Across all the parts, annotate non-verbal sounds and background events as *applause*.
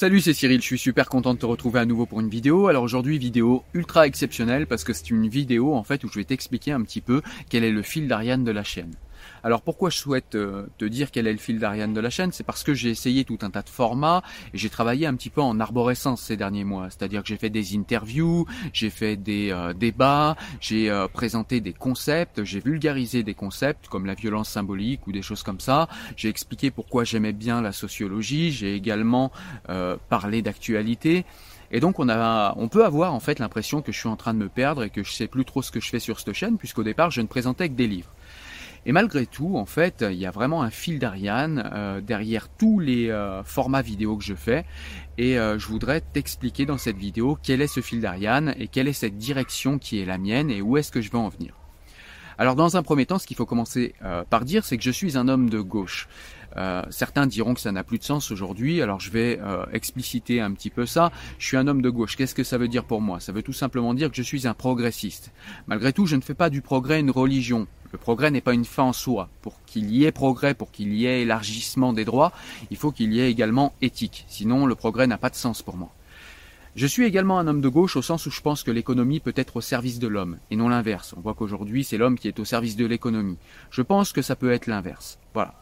Salut, c'est Cyril, je suis super content de te retrouver à nouveau pour une vidéo. Alors aujourd'hui, vidéo ultra exceptionnelle parce que c'est une vidéo en fait où je vais t'expliquer un petit peu quel est le fil d'Ariane de la chaîne. Alors pourquoi je souhaite euh, te dire quel est le fil d'Ariane de la chaîne? C'est parce que j'ai essayé tout un tas de formats et j'ai travaillé un petit peu en arborescence ces derniers mois. C'est-à-dire que j'ai fait des interviews, j'ai fait des euh, débats, j'ai euh, présenté des concepts, j'ai vulgarisé des concepts comme la violence symbolique ou des choses comme ça. J'ai expliqué pourquoi j'aimais bien la sociologie, j'ai également parlé d'actualité. Et donc on a, on peut avoir en fait l'impression que je suis en train de me perdre et que je sais plus trop ce que je fais sur cette chaîne, puisqu'au départ je ne présentais que des livres. Et malgré tout, en fait, il y a vraiment un fil d'Ariane euh, derrière tous les euh, formats vidéo que je fais. Et euh, je voudrais t'expliquer dans cette vidéo quel est ce fil d'Ariane et quelle est cette direction qui est la mienne et où est-ce que je veux en venir. Alors dans un premier temps, ce qu'il faut commencer par dire, c'est que je suis un homme de gauche. Certains diront que ça n'a plus de sens aujourd'hui, alors je vais expliciter un petit peu ça. Je suis un homme de gauche. Qu'est-ce que ça veut dire pour moi? Ça veut tout simplement dire que je suis un progressiste. Malgré tout, je ne fais pas du progrès une religion. Le progrès n'est pas une fin en soi. Pour qu'il y ait progrès, pour qu'il y ait élargissement des droits, il faut qu'il y ait également éthique. Sinon, le progrès n'a pas de sens pour moi. Je suis également un homme de gauche au sens où je pense que l'économie peut être au service de l'homme, et non l'inverse. On voit qu'aujourd'hui c'est l'homme qui est au service de l'économie. Je pense que ça peut être l'inverse. Voilà.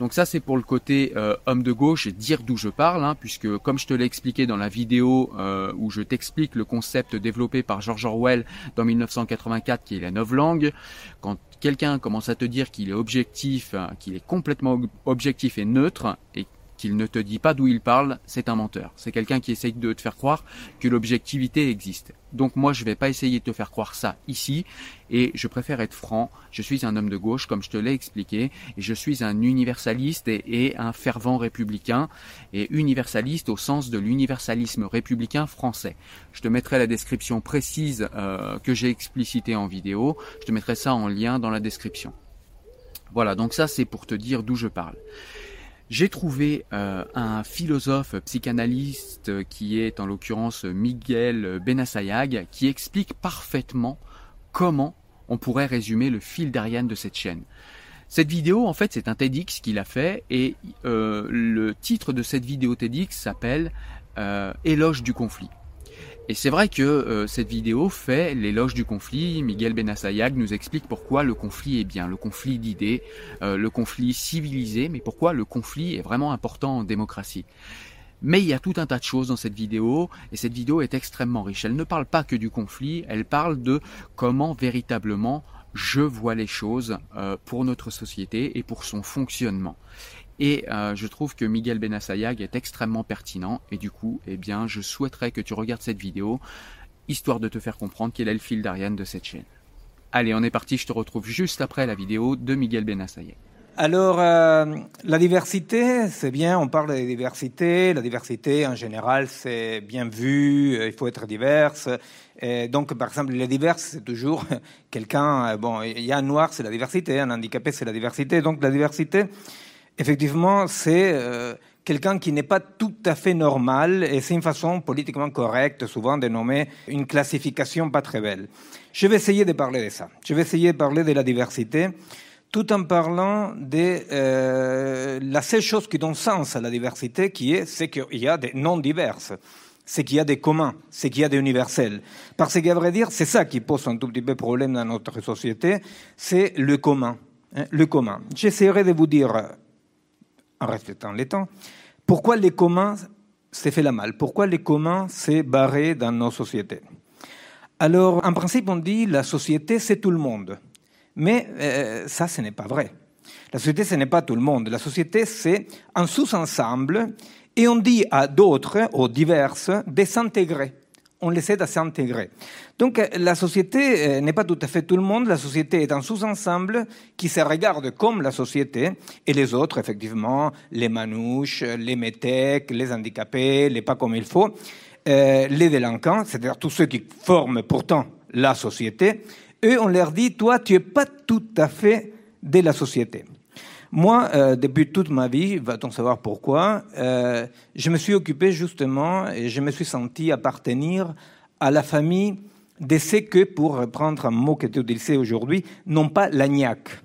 Donc ça c'est pour le côté euh, homme de gauche et dire d'où je parle, hein, puisque comme je te l'ai expliqué dans la vidéo euh, où je t'explique le concept développé par George Orwell dans 1984 qui est la novlangue, quand quelqu'un commence à te dire qu'il est objectif, hein, qu'il est complètement objectif et neutre, et qu'il ne te dit pas d'où il parle, c'est un menteur. C'est quelqu'un qui essaye de te faire croire que l'objectivité existe. Donc moi, je vais pas essayer de te faire croire ça ici, et je préfère être franc. Je suis un homme de gauche, comme je te l'ai expliqué, et je suis un universaliste et, un fervent républicain, et universaliste au sens de l'universalisme républicain français. Je te mettrai la description précise euh, que j'ai explicitée en vidéo. Je te mettrai ça en lien dans la description. Voilà, donc ça c'est pour te dire d'où je parle. J'ai trouvé euh, un philosophe psychanalyste qui est en l'occurrence Miguel Benassayag qui explique parfaitement comment on pourrait résumer le fil d'Ariane de cette chaîne. Cette vidéo, en fait, c'est un TEDx qu'il a fait et euh, le titre de cette vidéo TEDx s'appelle euh, Éloge du conflit. Et c'est vrai que euh, cette vidéo fait l'éloge du conflit. Miguel Benassayag nous explique pourquoi le conflit est bien, le conflit d'idées, euh, le conflit civilisé, mais pourquoi le conflit est vraiment important en démocratie. Mais il y a tout un tas de choses dans cette vidéo, et cette vidéo est extrêmement riche. Elle ne parle pas que du conflit, elle parle de comment véritablement je vois les choses euh, pour notre société et pour son fonctionnement. Et euh, je trouve que Miguel Benassayag est extrêmement pertinent. Et du coup, eh bien, je souhaiterais que tu regardes cette vidéo, histoire de te faire comprendre quel est le fil d'Ariane de cette chaîne. Allez, on est parti, je te retrouve juste après la vidéo de Miguel Benassayag. Alors, euh, la diversité, c'est bien, on parle de diversité. La diversité, en général, c'est bien vu, euh, il faut être diverse. Donc, par exemple, les diverses, c'est toujours *laughs* quelqu'un, bon, il y a un noir, c'est la diversité, un handicapé, c'est la diversité. Donc, la diversité, effectivement, c'est quelqu'un qui n'est pas tout à fait normal et c'est une façon politiquement correcte, souvent, de nommer une classification pas très belle. Je vais essayer de parler de ça. Je vais essayer de parler de la diversité tout en parlant de euh, la seule chose qui donne sens à la diversité, qui est c'est qu'il y a des non diverses, c'est qu'il y a des communs, c'est qu'il y a des universels. Parce qu'à vrai dire, c'est ça qui pose un tout petit peu problème dans notre société, c'est le commun. Hein, le commun. J'essaierai de vous dire, en respectant les temps, pourquoi les communs s'est fait la mal, pourquoi les communs s'est barré dans nos sociétés? Alors, en principe, on dit la société, c'est tout le monde. Mais euh, ça, ce n'est pas vrai. La société, ce n'est pas tout le monde. La société, c'est un sous-ensemble et on dit à d'autres, aux diverses, de s'intégrer. On les aide à s'intégrer. Donc la société euh, n'est pas tout à fait tout le monde, la société est un sous-ensemble qui se regarde comme la société, et les autres, effectivement, les manouches, les métèques, les handicapés, les pas comme il faut, euh, les délinquants, c'est-à-dire tous ceux qui forment pourtant la société, eux, on leur dit, toi, tu n'es pas tout à fait de la société. Moi, euh, depuis toute ma vie, va-t-on savoir pourquoi, euh, je me suis occupé justement et je me suis senti appartenir à la famille de ceux que, pour reprendre un mot qui est utilisé aujourd'hui, n'ont pas l'agnac.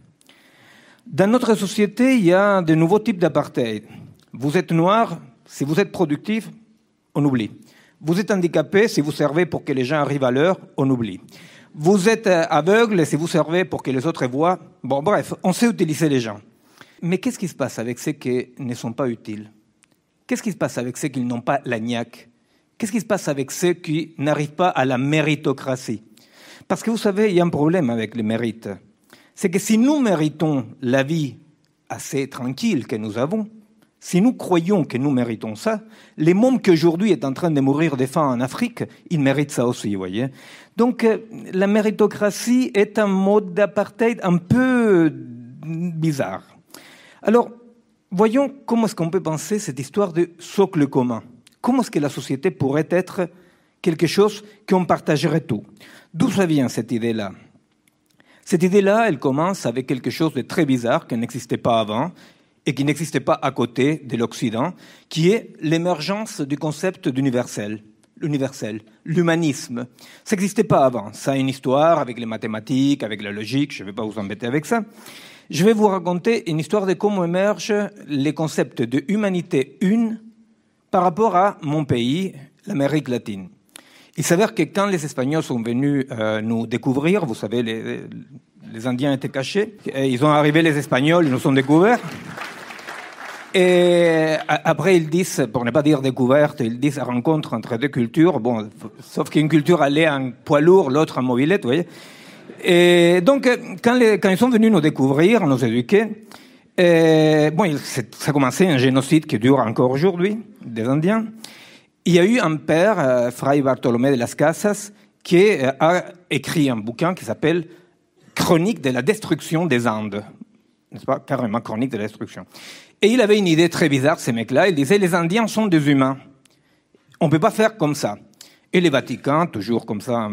Dans notre société, il y a de nouveaux types d'apartheid. Vous êtes noir, si vous êtes productif, on oublie. Vous êtes handicapé, si vous servez pour que les gens arrivent à l'heure, on oublie. Vous êtes euh, aveugle si vous servez pour que les autres voient. Bon, bref, on sait utiliser les gens. Mais qu'est-ce qui se passe avec ceux qui ne sont pas utiles? Qu'est-ce qui se passe avec ceux qui n'ont pas l'agnac Qu'est-ce qui se passe avec ceux qui n'arrivent pas à la méritocratie? Parce que vous savez, il y a un problème avec les mérites. C'est que si nous méritons la vie assez tranquille que nous avons, si nous croyons que nous méritons ça, les mômes qui aujourd'hui est en train de mourir de faim en Afrique, ils méritent ça aussi, vous voyez. Donc euh, la méritocratie est un mode d'apartheid un peu bizarre. Alors, voyons comment est-ce qu'on peut penser cette histoire de socle commun. Comment est-ce que la société pourrait être quelque chose qu'on partagerait tout D'où ça vient cette idée-là Cette idée-là, elle commence avec quelque chose de très bizarre qui n'existait pas avant et qui n'existait pas à côté de l'Occident, qui est l'émergence du concept d'universel l'universel, l'humanisme. Ça n'existait pas avant. Ça a une histoire avec les mathématiques, avec la logique, je ne vais pas vous embêter avec ça. Je vais vous raconter une histoire de comment émergent les concepts de humanité une par rapport à mon pays, l'Amérique latine. Il s'avère que quand les Espagnols sont venus euh, nous découvrir, vous savez, les, les Indiens étaient cachés, ils ont arrivé les Espagnols, ils nous ont découverts. Et après, ils disent, pour ne pas dire découverte, ils disent rencontre entre deux cultures. Bon, sauf qu'une culture allait en poids lourd, l'autre en mobilette, vous voyez. Et donc, quand, les, quand, ils sont venus nous découvrir, nous éduquer, et, bon, ça a commencé un génocide qui dure encore aujourd'hui, des Indiens. Il y a eu un père, euh, Fray Bartolomé de las Casas, qui euh, a écrit un bouquin qui s'appelle Chronique de la destruction des Andes. N'est-ce pas? Carrément chronique de la destruction. Et il avait une idée très bizarre, ces mecs-là. Il disait, les Indiens sont des humains. On ne peut pas faire comme ça. Et les Vatican, toujours comme ça,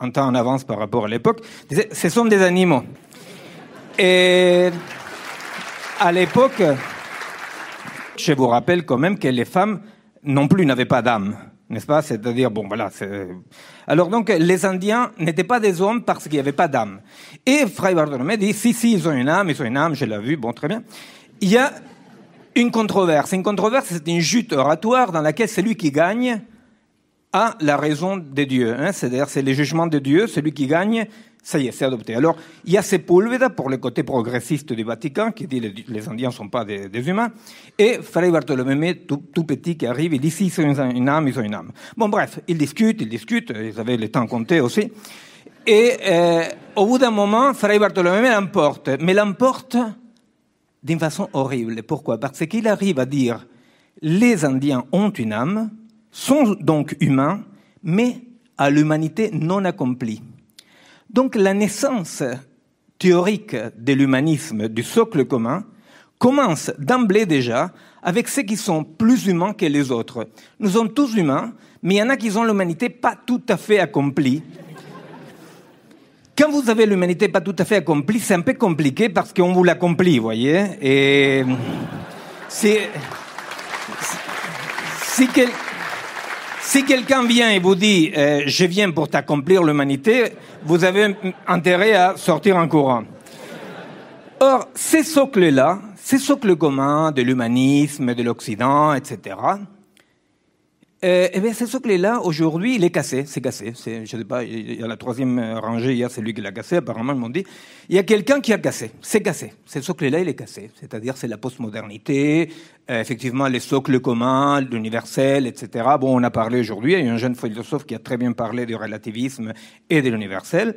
un temps en avance par rapport à l'époque, disait, ce sont des animaux. Et à l'époque, je vous rappelle quand même que les femmes non plus n'avaient pas d'âme, n'est-ce pas? C'est-à-dire, bon, voilà. Alors donc, les Indiens n'étaient pas des hommes parce qu'il n'y avait pas d'âme. Et Fray Bartolomé dit, si, si, ils ont une âme, ils ont une âme, je l'ai vu, bon, très bien. Il y a une controverse. Une controverse, c'est une jute oratoire dans laquelle celui qui gagne a la raison de Dieu. Hein. C'est-à-dire, c'est le jugement de Dieu, celui qui gagne, ça y est, c'est adopté. Alors, il y a Sepulveda, pour le côté progressiste du Vatican, qui dit les, les Indiens ne sont pas des, humains, et Fray Bartholomé, tout, tout, petit, qui arrive, il dit si, ils ont une âme, ils ont une âme. Bon, bref, ils discutent, ils discutent, ils avaient le temps compté aussi. Et euh, au bout d'un moment, Fray Bartholomé l'emporte, mais l'emporte d'une façon horrible. Pourquoi? Parce qu'il arrive à dire les Indiens ont une âme, sont donc humains, mais à l'humanité non accomplie. Donc la naissance théorique de l'humanisme du socle commun commence d'emblée déjà avec ceux qui sont plus humains que les autres. Nous sommes tous humains, mais il y en a qui ont l'humanité pas tout à fait accomplie. Quand vous avez l'humanité pas tout à fait accomplie, c'est un peu compliqué parce qu'on vous l'accomplit, vous voyez. Et si quelqu'un vient et vous dit euh, je viens pour t'accomplir l'humanité, vous avez intérêt à sortir en courant. Or, ces socles-là, ces socles communs de l'humanisme, de l'Occident, etc., euh, eh bien, ce socle-là, aujourd'hui, il est cassé. C'est cassé. C'est, je sais pas, il y a la troisième rangée, il y a qui l'a cassé, apparemment, ils m'ont dit. Il y a quelqu'un qui a cassé. C'est cassé. Ce socle-là, il est cassé. C'est-à-dire, c'est la postmodernité, euh, effectivement, les socles communs, l'universel, etc. Bon, on a parlé aujourd'hui, il y a un jeune philosophe qui a très bien parlé du relativisme et de l'universel.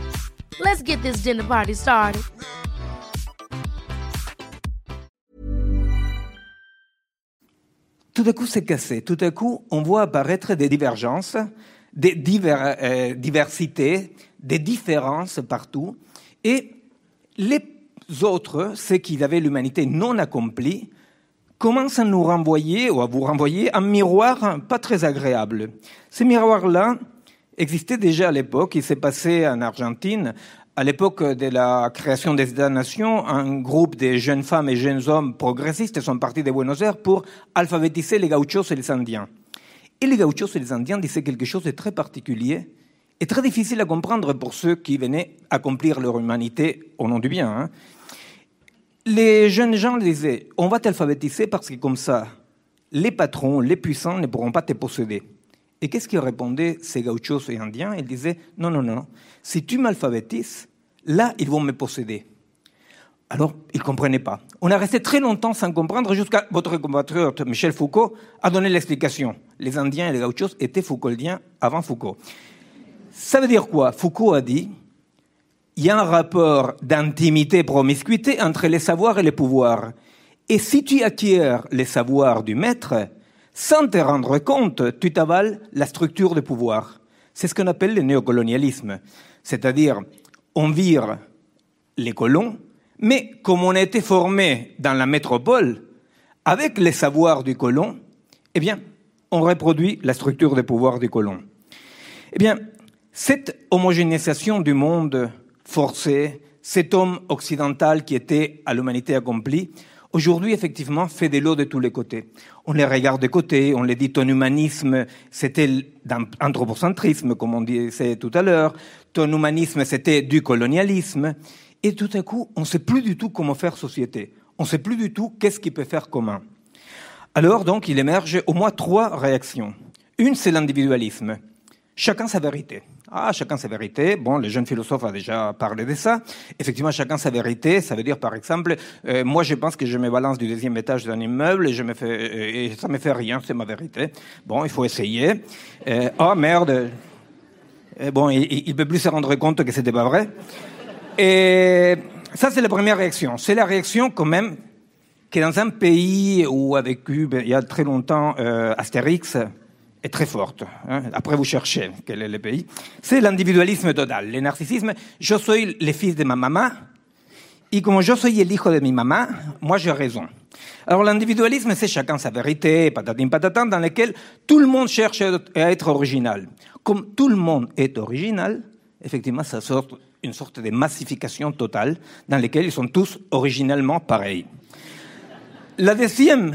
Let's get this dinner party started. Tout à coup, c'est cassé. Tout à coup, on voit apparaître des divergences, des diver, euh, diversités, des différences partout. Et les autres, ceux qui avaient l'humanité non accomplie, commencent à nous renvoyer, ou à vous renvoyer, un miroir pas très agréable. Ce miroir-là existait déjà à l'époque. Il s'est passé en Argentine à l'époque de la création des États-nations, un groupe de jeunes femmes et jeunes hommes progressistes sont partis de Buenos Aires pour alphabétiser les gauchos et les Indiens. Et les gauchos et les Indiens disaient quelque chose de très particulier et très difficile à comprendre pour ceux qui venaient accomplir leur humanité au nom du bien. Hein. Les jeunes gens disaient, on va t'alphabétiser parce que comme ça, les patrons, les puissants ne pourront pas te posséder. Et qu'est-ce qu'ils répondaient ces gauchos et indiens? Ils disaient non, non, non, si tu m'alphabétises, là, ils vont me posséder. Alors, ils ne comprenaient pas. On a resté très longtemps sans comprendre jusqu'à votre compatriote Michel Foucault a donné l'explication. Les Indiens et les gauchos étaient Foucauldiens avant Foucault. Ça veut dire quoi? Foucault a dit il y a un rapport d'intimité, promiscuité entre les savoirs et les pouvoirs. Et si tu acquiers les savoirs du maître, sans te rendre compte, tu t'avales la structure de pouvoir. C'est ce qu'on appelle le néocolonialisme. C'est-à-dire, on vire les colons, mais comme on a été formé dans la métropole, avec les savoirs du colon, eh bien, on reproduit la structure de pouvoir du colon. Eh bien, cette homogénéisation du monde forcé, cet homme occidental qui était à l'humanité accomplie, aujourd'hui, effectivement, fait de l'eau de tous les côtés. On les regarde de côté, on les dit ton humanisme, c'était l'anthropocentrisme, comme on disait tout à l'heure, ton humanisme, c'était du colonialisme, et tout à coup, on ne sait plus du tout comment faire société. On ne sait plus du tout qu'est-ce qui peut faire commun. Alors, donc, il émerge au moins trois réactions. Une, c'est l'individualisme. Chacun sa vérité. Ah, chacun sa vérité. Bon, le jeune philosophe a déjà parlé de ça. Effectivement, chacun sa vérité. Ça veut dire, par exemple, euh, moi, je pense que je me balance du deuxième étage d'un immeuble et je me euh, ça me fait rien. C'est ma vérité. Bon, il faut essayer. Euh, oh merde. bon, il, ne peut plus se rendre compte que c'était pas vrai. Et ça, c'est la première réaction. C'est la réaction quand même que dans un pays où a vécu ben, il y a très longtemps Astérix, est très forte. Hein. Après, vous cherchez quel est le pays. C'est l'individualisme total, le narcissisme. Je suis le fils de ma maman, et comme je suis le hijo de mi maman, moi j'ai raison. Alors l'individualisme, c'est chacun sa vérité, patatin patatin, dans lequel tout le monde cherche à être original. Comme tout le monde est original, effectivement, ça sort une sorte de massification totale dans laquelle ils sont tous originellement pareils. La deuxième,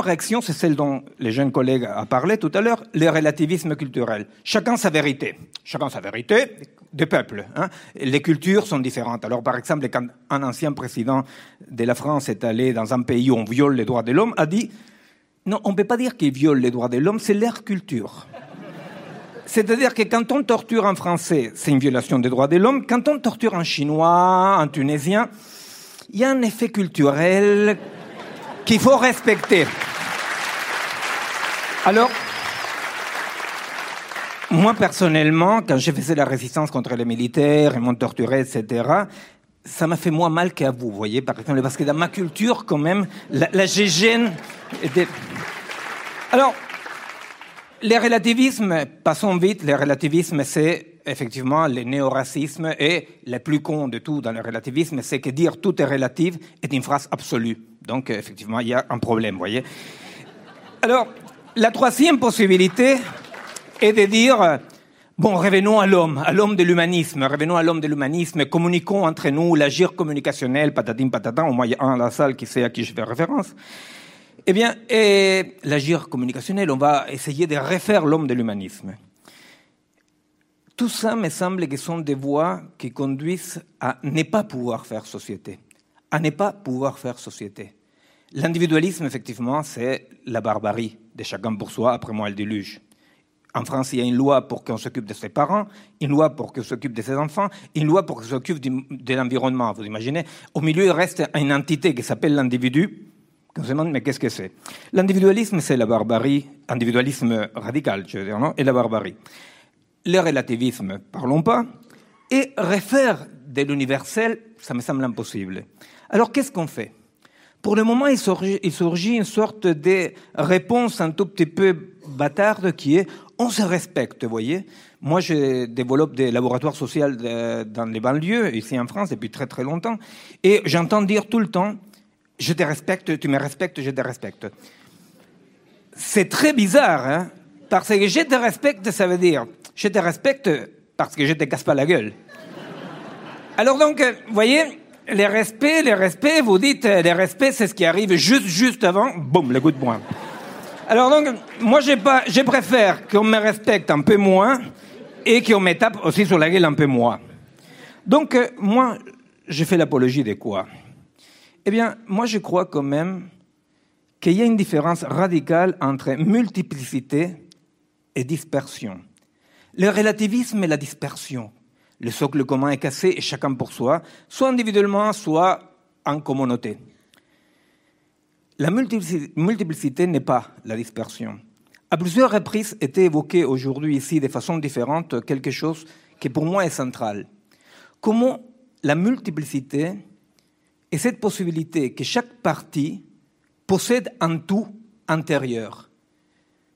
réaction, c'est celle dont les jeunes collègues ont parlé tout à l'heure, le relativisme culturel. Chacun sa vérité. Chacun sa vérité des peuples. Hein. Les cultures sont différentes. Alors, par exemple, quand un ancien président de la France est allé dans un pays où on viole les droits de l'homme, a dit non, on ne peut pas dire qu'il viole les droits de l'homme, c'est leur culture. C'est-à-dire que quand on torture un Français, c'est une violation des droits de l'homme. Quand on torture un Chinois, un Tunisien, il y a un effet culturel qu'il faut respecter. Alors, moi personnellement, quand j'ai fait la résistance contre les militaires, ils m'ont torturé, etc., ça m'a fait moins mal qu'à vous, voyez, par exemple, parce que dans ma culture, quand même, la, la était... Alors, les relativismes, passons vite, les relativismes, c'est effectivement le néo-racisme et le plus con de tout dans le relativisme, c'est que dire tout est relatif est une phrase absolue. Donc, effectivement, il y a un problème, voyez. Alors, la troisième possibilité est de dire Bon, revenons à l'homme, à l'homme de l'humanisme, revenons à l'homme de l'humanisme, communiquons entre nous, l'agir communicationnel, patatim patatin, au moins il y a un à la salle qui sait à qui je fais référence. Eh bien, l'agir communicationnel, on va essayer de refaire l'homme de l'humanisme. Tout ça me semble que sont des voies qui conduisent à ne pas pouvoir faire société, à ne pas pouvoir faire société. L'individualisme, effectivement, c'est la barbarie de chacun pour soi, après moi le déluge. En France, il y a une loi pour qu'on s'occupe de ses parents, une loi pour qu'on s'occupe de ses enfants, une loi pour qu'on s'occupe de l'environnement. Vous imaginez Au milieu, il reste une entité qui s'appelle l'individu. On se demande, mais qu'est-ce que c'est? L'individualisme, c'est la barbarie, individualisme radical, je veux dire, Et la barbarie. Le relativisme, parlons pas. Et refaire de l'universel, ça me semble impossible. Alors, qu'est-ce qu'on fait? Pour le moment, il surgit, il surgit une sorte de réponse un tout petit peu bâtarde qui est on se respecte, vous voyez? Moi, je développe des laboratoires sociaux dans les banlieues, ici en France, depuis très très longtemps, et j'entends dire tout le temps, je te respecte, tu me respectes, je te respecte. C'est très bizarre, hein, parce que je te respecte, ça veut dire, je te respecte parce que je te casse pas la gueule. Alors donc, vous voyez, les respects, les respects, vous dites, les respects, c'est ce qui arrive juste, juste avant, boum, le coup de poing. Alors donc, moi, pas, je préfère qu'on me respecte un peu moins et qu'on me tape aussi sur la gueule un peu moins. Donc, euh, moi, je fais l'apologie de quoi? Eh bien, moi, je crois quand même qu'il y a une différence radicale entre multiplicité et dispersion. Le relativisme et la dispersion. Le socle commun est cassé et chacun pour soi, soit individuellement, soit en communauté. La multiplicité n'est pas la dispersion. À plusieurs reprises était évoqué aujourd'hui ici de façon différente quelque chose qui pour moi est central. Comment la multiplicité et cette possibilité que chaque partie possède un tout intérieur.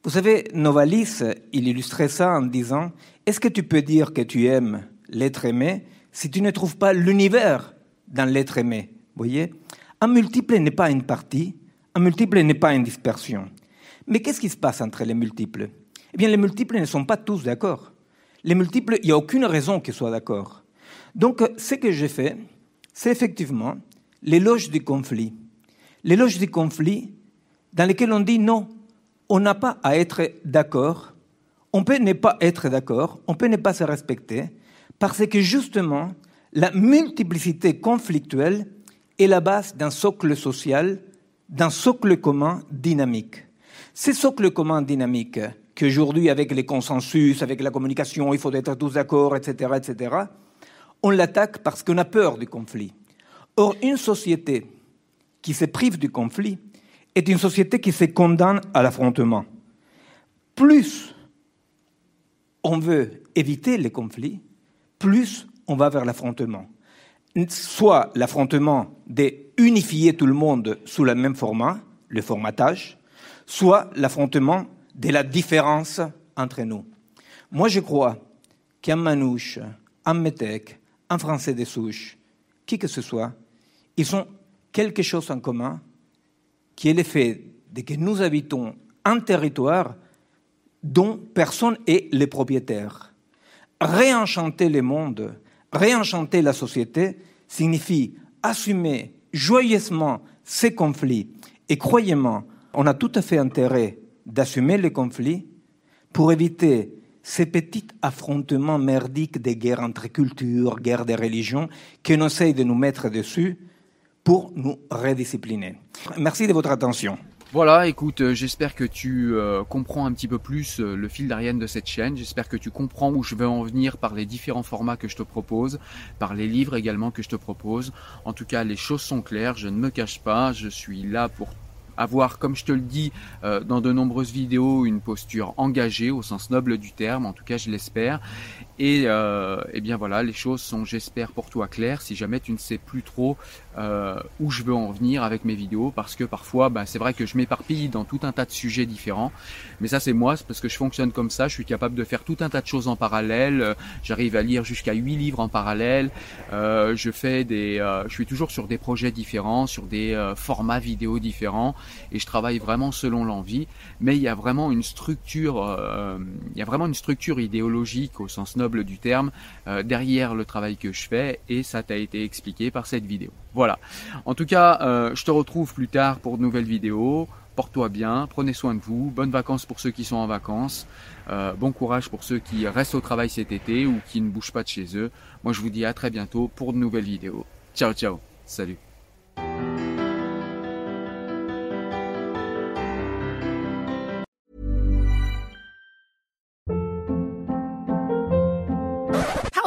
Vous savez, Novalis, il illustrait ça en disant, est-ce que tu peux dire que tu aimes l'être aimé si tu ne trouves pas l'univers dans l'être aimé? Voyez Un multiple n'est pas une partie, un multiple n'est pas une dispersion. Mais qu'est-ce qui se passe entre les multiples? Eh bien, les multiples ne sont pas tous d'accord. Les multiples, il n'y a aucune raison qu'ils soient d'accord. Donc, ce que j'ai fait, c'est effectivement l'éloge du conflit. L'éloge du conflit dans lequel on dit non, on n'a pas à être d'accord, on peut ne pas être d'accord, on peut ne pas se respecter, parce que justement, la multiplicité conflictuelle est la base d'un socle social d'un socle commun dynamique. Ce socle commun dynamique qu'aujourd'hui, avec les consensus, avec la communication, il faut être tous d'accord, etc., etc., on l'attaque parce qu'on a peur du conflit. Or, une société qui se prive du conflit est une société qui se condamne à l'affrontement. Plus on veut éviter les conflits, plus on va vers l'affrontement soit l'affrontement d'unifier tout le monde sous le même format, le formatage, soit l'affrontement de la différence entre nous. Moi, je crois qu'un manouche, un métèque, un français des souches, qui que ce soit, ils ont quelque chose en commun, qui est le fait de que nous habitons un territoire dont personne n'est le propriétaire. Réenchanter le monde Réenchanter la société signifie assumer joyeusement ces conflits. Et croyez-moi, on a tout à fait intérêt d'assumer les conflits pour éviter ces petits affrontements merdiques des guerres entre cultures, guerres des religions, qu'on essaye de nous mettre dessus pour nous rediscipliner. Merci de votre attention. Voilà, écoute, euh, j'espère que tu euh, comprends un petit peu plus euh, le fil d'Ariane de cette chaîne. J'espère que tu comprends où je veux en venir par les différents formats que je te propose, par les livres également que je te propose. En tout cas, les choses sont claires, je ne me cache pas, je suis là pour avoir, comme je te le dis dans de nombreuses vidéos, une posture engagée au sens noble du terme, en tout cas je l'espère. Et euh, eh bien voilà, les choses sont, j'espère, pour toi claires. Si jamais tu ne sais plus trop euh, où je veux en venir avec mes vidéos, parce que parfois, bah, c'est vrai que je m'éparpille dans tout un tas de sujets différents. Mais ça, c'est moi, c'est parce que je fonctionne comme ça. Je suis capable de faire tout un tas de choses en parallèle. J'arrive à lire jusqu'à 8 livres en parallèle. Euh, je fais des, je suis toujours sur des projets différents, sur des formats vidéo différents, et je travaille vraiment selon l'envie. Mais il y a vraiment une structure, il y a vraiment une structure idéologique au sens du terme euh, derrière le travail que je fais et ça t'a été expliqué par cette vidéo. Voilà. En tout cas, euh, je te retrouve plus tard pour de nouvelles vidéos. Porte-toi bien, prenez soin de vous, bonnes vacances pour ceux qui sont en vacances, euh, bon courage pour ceux qui restent au travail cet été ou qui ne bougent pas de chez eux. Moi je vous dis à très bientôt pour de nouvelles vidéos. Ciao ciao, salut.